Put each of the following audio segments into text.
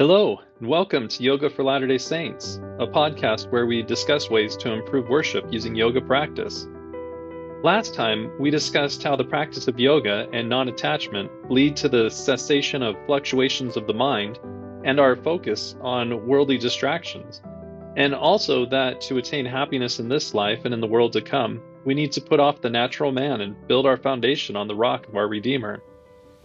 Hello, and welcome to Yoga for Latter day Saints, a podcast where we discuss ways to improve worship using yoga practice. Last time, we discussed how the practice of yoga and non attachment lead to the cessation of fluctuations of the mind and our focus on worldly distractions, and also that to attain happiness in this life and in the world to come, we need to put off the natural man and build our foundation on the rock of our Redeemer.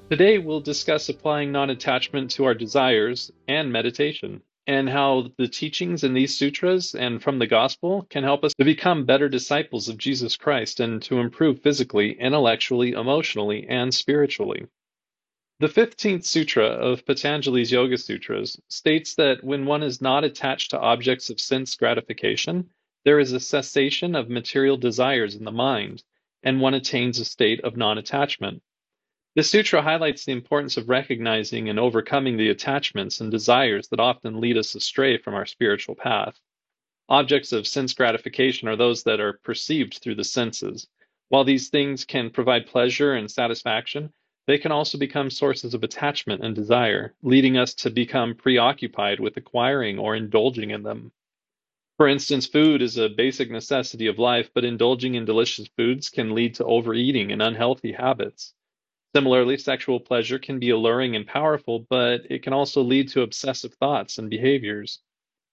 Today, we'll discuss applying non attachment to our desires and meditation, and how the teachings in these sutras and from the gospel can help us to become better disciples of Jesus Christ and to improve physically, intellectually, emotionally, and spiritually. The 15th sutra of Patanjali's Yoga Sutras states that when one is not attached to objects of sense gratification, there is a cessation of material desires in the mind, and one attains a state of non attachment. This sutra highlights the importance of recognizing and overcoming the attachments and desires that often lead us astray from our spiritual path. Objects of sense gratification are those that are perceived through the senses. While these things can provide pleasure and satisfaction, they can also become sources of attachment and desire, leading us to become preoccupied with acquiring or indulging in them. For instance, food is a basic necessity of life, but indulging in delicious foods can lead to overeating and unhealthy habits. Similarly, sexual pleasure can be alluring and powerful, but it can also lead to obsessive thoughts and behaviors.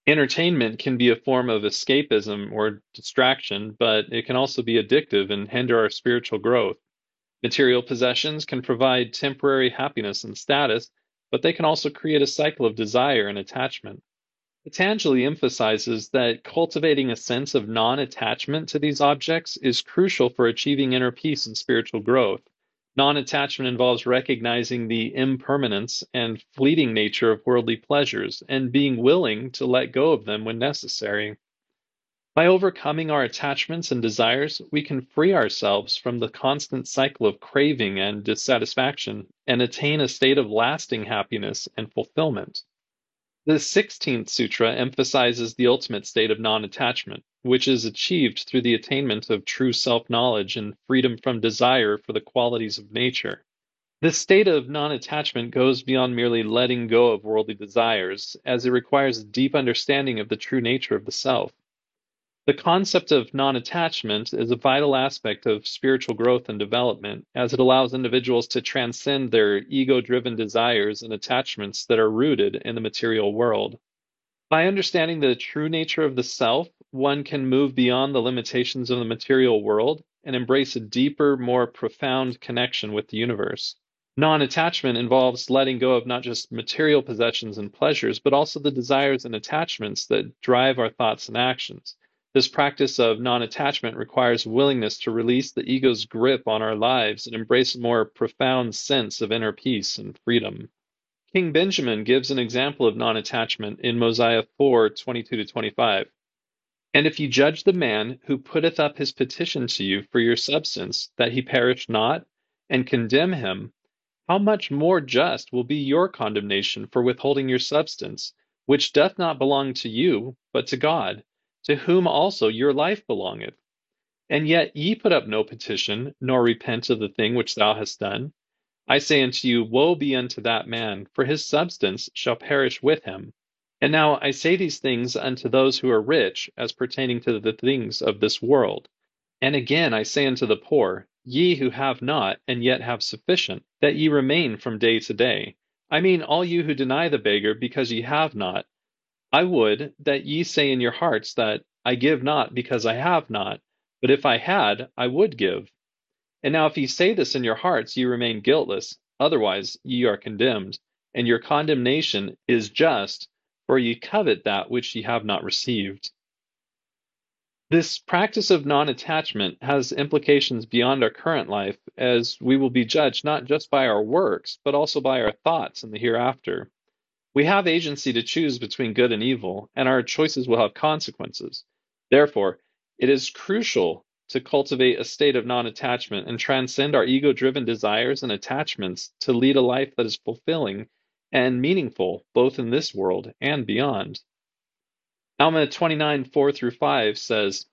Entertainment can be a form of escapism or distraction, but it can also be addictive and hinder our spiritual growth. Material possessions can provide temporary happiness and status, but they can also create a cycle of desire and attachment. Patanjali emphasizes that cultivating a sense of non attachment to these objects is crucial for achieving inner peace and spiritual growth. Non attachment involves recognizing the impermanence and fleeting nature of worldly pleasures and being willing to let go of them when necessary. By overcoming our attachments and desires, we can free ourselves from the constant cycle of craving and dissatisfaction and attain a state of lasting happiness and fulfillment. The 16th Sutra emphasizes the ultimate state of non attachment, which is achieved through the attainment of true self knowledge and freedom from desire for the qualities of nature. This state of non attachment goes beyond merely letting go of worldly desires, as it requires a deep understanding of the true nature of the self. The concept of non attachment is a vital aspect of spiritual growth and development, as it allows individuals to transcend their ego driven desires and attachments that are rooted in the material world. By understanding the true nature of the self, one can move beyond the limitations of the material world and embrace a deeper, more profound connection with the universe. Non attachment involves letting go of not just material possessions and pleasures, but also the desires and attachments that drive our thoughts and actions. This practice of non attachment requires willingness to release the ego's grip on our lives and embrace a more profound sense of inner peace and freedom. King Benjamin gives an example of non attachment in Mosiah 4 22 25. And if you judge the man who putteth up his petition to you for your substance, that he perish not, and condemn him, how much more just will be your condemnation for withholding your substance, which doth not belong to you, but to God? To whom also your life belongeth. And yet ye put up no petition, nor repent of the thing which thou hast done. I say unto you, Woe be unto that man, for his substance shall perish with him. And now I say these things unto those who are rich, as pertaining to the things of this world. And again I say unto the poor, Ye who have not, and yet have sufficient, that ye remain from day to day. I mean all you who deny the beggar because ye have not, I would that ye say in your hearts that I give not because I have not, but if I had, I would give. And now if ye say this in your hearts, ye remain guiltless, otherwise ye are condemned, and your condemnation is just, for ye covet that which ye have not received. This practice of non attachment has implications beyond our current life, as we will be judged not just by our works, but also by our thoughts in the hereafter. We have agency to choose between good and evil, and our choices will have consequences. Therefore, it is crucial to cultivate a state of non attachment and transcend our ego driven desires and attachments to lead a life that is fulfilling and meaningful both in this world and beyond. Alma 29 4 through 5 says,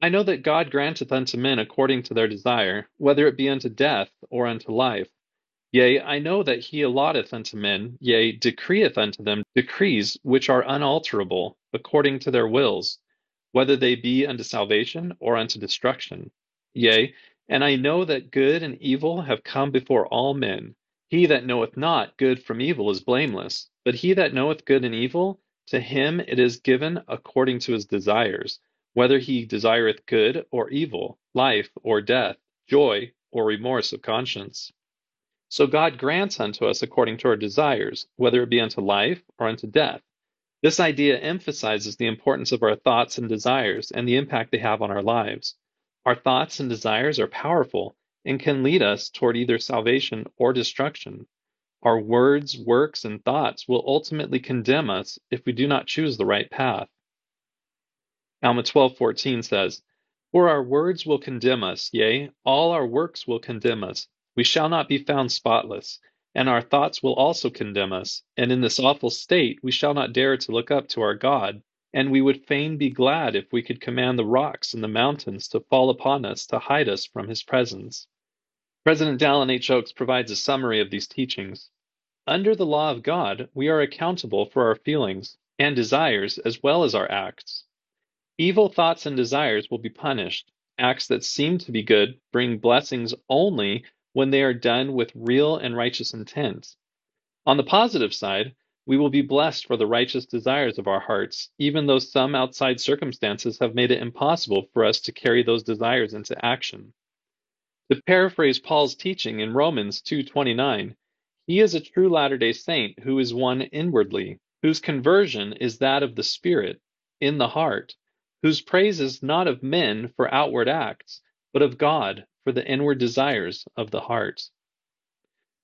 I know that God granteth unto men according to their desire, whether it be unto death or unto life. Yea, I know that he allotteth unto men, yea, decreeth unto them decrees which are unalterable, according to their wills, whether they be unto salvation or unto destruction. Yea, and I know that good and evil have come before all men. He that knoweth not good from evil is blameless, but he that knoweth good and evil, to him it is given according to his desires, whether he desireth good or evil, life or death, joy or remorse of conscience. So God grants unto us according to our desires, whether it be unto life or unto death. This idea emphasizes the importance of our thoughts and desires and the impact they have on our lives. Our thoughts and desires are powerful and can lead us toward either salvation or destruction. Our words, works, and thoughts will ultimately condemn us if we do not choose the right path. Alma 12:14 says, "For our words will condemn us, yea, all our works will condemn us. We shall not be found spotless, and our thoughts will also condemn us, and in this awful state we shall not dare to look up to our God, and we would fain be glad if we could command the rocks and the mountains to fall upon us to hide us from his presence. President Dallin H. Oaks provides a summary of these teachings. Under the law of God, we are accountable for our feelings and desires as well as our acts. Evil thoughts and desires will be punished. Acts that seem to be good bring blessings only when they are done with real and righteous intent. On the positive side, we will be blessed for the righteous desires of our hearts, even though some outside circumstances have made it impossible for us to carry those desires into action. To paraphrase Paul's teaching in Romans 2:29, he is a true Latter-day Saint who is one inwardly, whose conversion is that of the spirit, in the heart, whose praise is not of men for outward acts, but of God for the inward desires of the heart.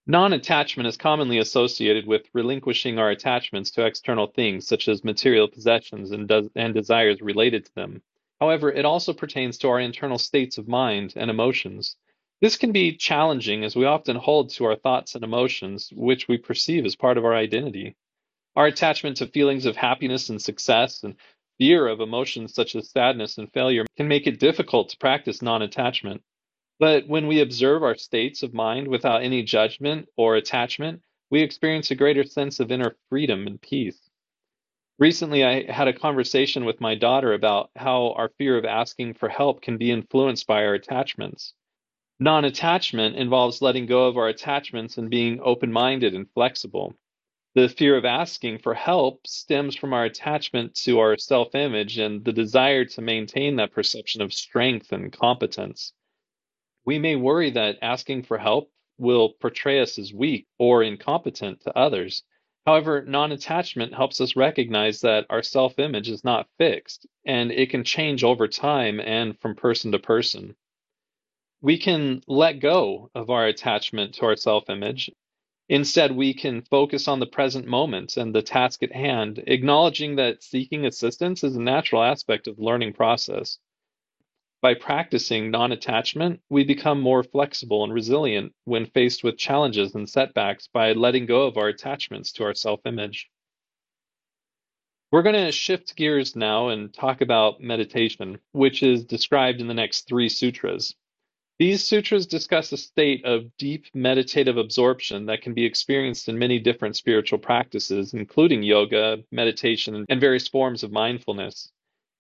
Non attachment is commonly associated with relinquishing our attachments to external things, such as material possessions and, and desires related to them. However, it also pertains to our internal states of mind and emotions. This can be challenging as we often hold to our thoughts and emotions, which we perceive as part of our identity. Our attachment to feelings of happiness and success and fear of emotions such as sadness and failure can make it difficult to practice non attachment. But when we observe our states of mind without any judgment or attachment, we experience a greater sense of inner freedom and peace. Recently, I had a conversation with my daughter about how our fear of asking for help can be influenced by our attachments. Non attachment involves letting go of our attachments and being open minded and flexible. The fear of asking for help stems from our attachment to our self image and the desire to maintain that perception of strength and competence. We may worry that asking for help will portray us as weak or incompetent to others. However, non attachment helps us recognize that our self image is not fixed and it can change over time and from person to person. We can let go of our attachment to our self image. Instead, we can focus on the present moment and the task at hand, acknowledging that seeking assistance is a natural aspect of the learning process. By practicing non attachment, we become more flexible and resilient when faced with challenges and setbacks by letting go of our attachments to our self image. We're going to shift gears now and talk about meditation, which is described in the next three sutras. These sutras discuss a state of deep meditative absorption that can be experienced in many different spiritual practices, including yoga, meditation, and various forms of mindfulness.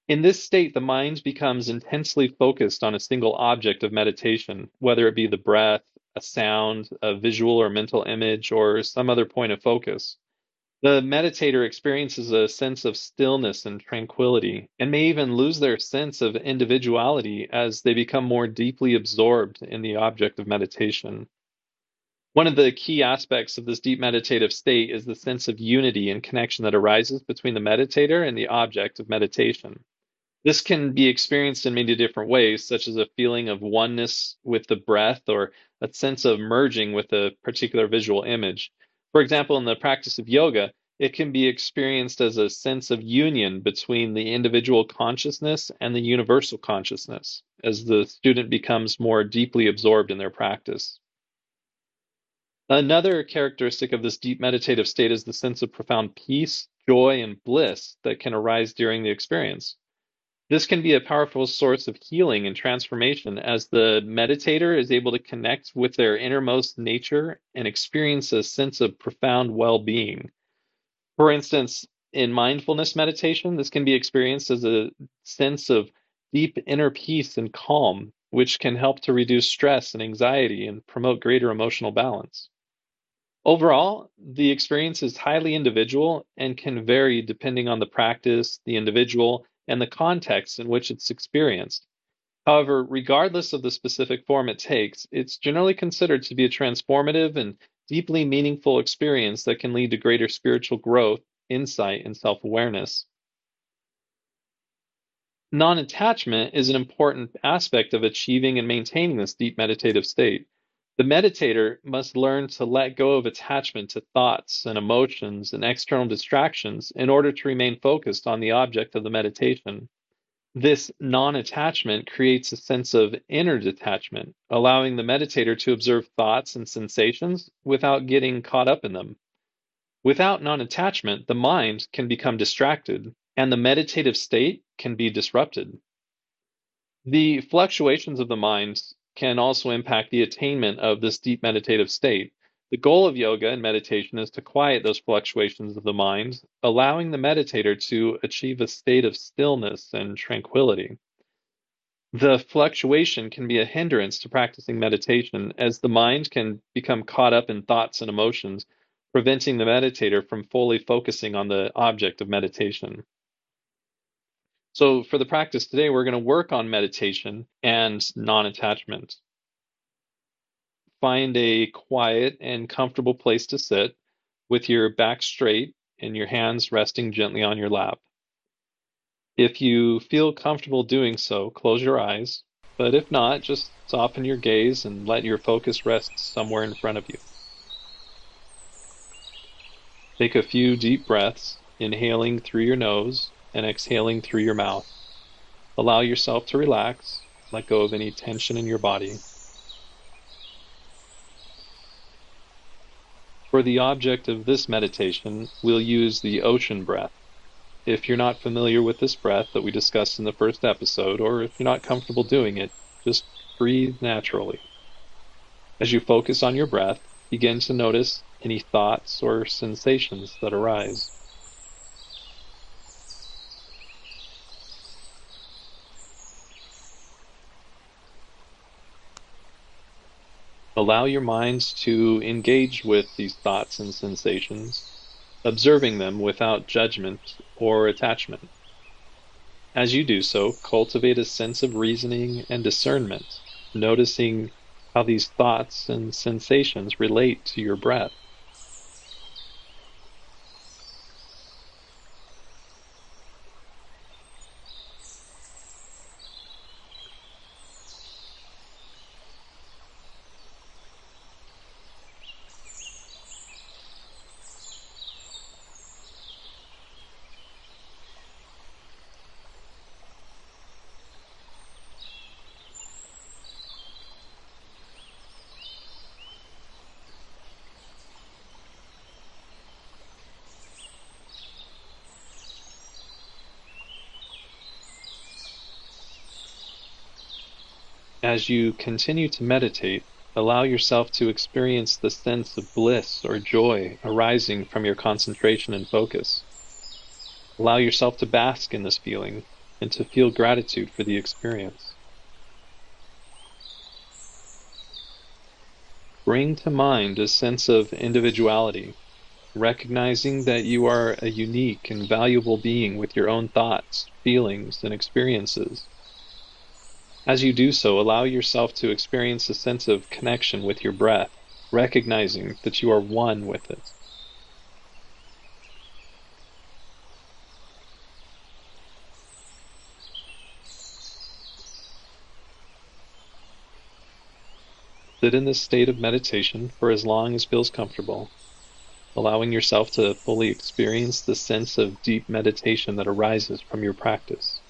In this state, the mind becomes intensely focused on a single object of meditation, whether it be the breath, a sound, a visual or mental image, or some other point of focus. The meditator experiences a sense of stillness and tranquility, and may even lose their sense of individuality as they become more deeply absorbed in the object of meditation. One of the key aspects of this deep meditative state is the sense of unity and connection that arises between the meditator and the object of meditation. This can be experienced in many different ways, such as a feeling of oneness with the breath or a sense of merging with a particular visual image. For example, in the practice of yoga, it can be experienced as a sense of union between the individual consciousness and the universal consciousness as the student becomes more deeply absorbed in their practice. Another characteristic of this deep meditative state is the sense of profound peace, joy, and bliss that can arise during the experience. This can be a powerful source of healing and transformation as the meditator is able to connect with their innermost nature and experience a sense of profound well being. For instance, in mindfulness meditation, this can be experienced as a sense of deep inner peace and calm, which can help to reduce stress and anxiety and promote greater emotional balance. Overall, the experience is highly individual and can vary depending on the practice, the individual, and the context in which it's experienced. However, regardless of the specific form it takes, it's generally considered to be a transformative and deeply meaningful experience that can lead to greater spiritual growth, insight, and self awareness. Non attachment is an important aspect of achieving and maintaining this deep meditative state. The meditator must learn to let go of attachment to thoughts and emotions and external distractions in order to remain focused on the object of the meditation. This non attachment creates a sense of inner detachment, allowing the meditator to observe thoughts and sensations without getting caught up in them. Without non attachment, the mind can become distracted and the meditative state can be disrupted. The fluctuations of the mind can also impact the attainment of this deep meditative state. The goal of yoga and meditation is to quiet those fluctuations of the mind, allowing the meditator to achieve a state of stillness and tranquility. The fluctuation can be a hindrance to practicing meditation as the mind can become caught up in thoughts and emotions, preventing the meditator from fully focusing on the object of meditation. So, for the practice today, we're going to work on meditation and non attachment. Find a quiet and comfortable place to sit with your back straight and your hands resting gently on your lap. If you feel comfortable doing so, close your eyes, but if not, just soften your gaze and let your focus rest somewhere in front of you. Take a few deep breaths, inhaling through your nose and exhaling through your mouth. Allow yourself to relax, let go of any tension in your body. For the object of this meditation, we'll use the ocean breath. If you're not familiar with this breath that we discussed in the first episode, or if you're not comfortable doing it, just breathe naturally. As you focus on your breath, begin to notice any thoughts or sensations that arise. Allow your minds to engage with these thoughts and sensations, observing them without judgment or attachment. As you do so, cultivate a sense of reasoning and discernment, noticing how these thoughts and sensations relate to your breath. As you continue to meditate, allow yourself to experience the sense of bliss or joy arising from your concentration and focus. Allow yourself to bask in this feeling and to feel gratitude for the experience. Bring to mind a sense of individuality, recognizing that you are a unique and valuable being with your own thoughts, feelings, and experiences. As you do so, allow yourself to experience a sense of connection with your breath, recognizing that you are one with it. Sit in this state of meditation for as long as feels comfortable, allowing yourself to fully experience the sense of deep meditation that arises from your practice.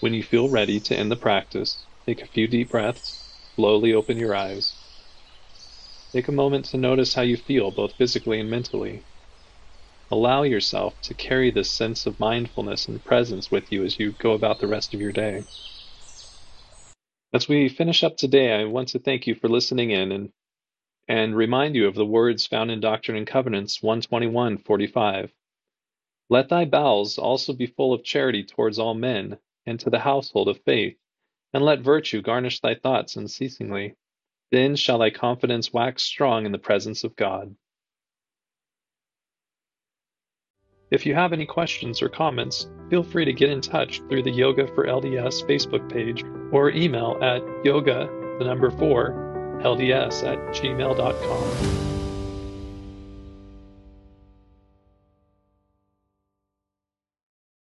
When you feel ready to end the practice, take a few deep breaths, slowly open your eyes. Take a moment to notice how you feel, both physically and mentally. Allow yourself to carry this sense of mindfulness and presence with you as you go about the rest of your day. As we finish up today, I want to thank you for listening in and and remind you of the words found in Doctrine and Covenants 121:45. Let thy bowels also be full of charity towards all men, and to the household of faith, and let virtue garnish thy thoughts unceasingly. Then shall thy confidence wax strong in the presence of God. If you have any questions or comments, feel free to get in touch through the Yoga for LDS Facebook page or email at yoga, the number four, lds at gmail.com.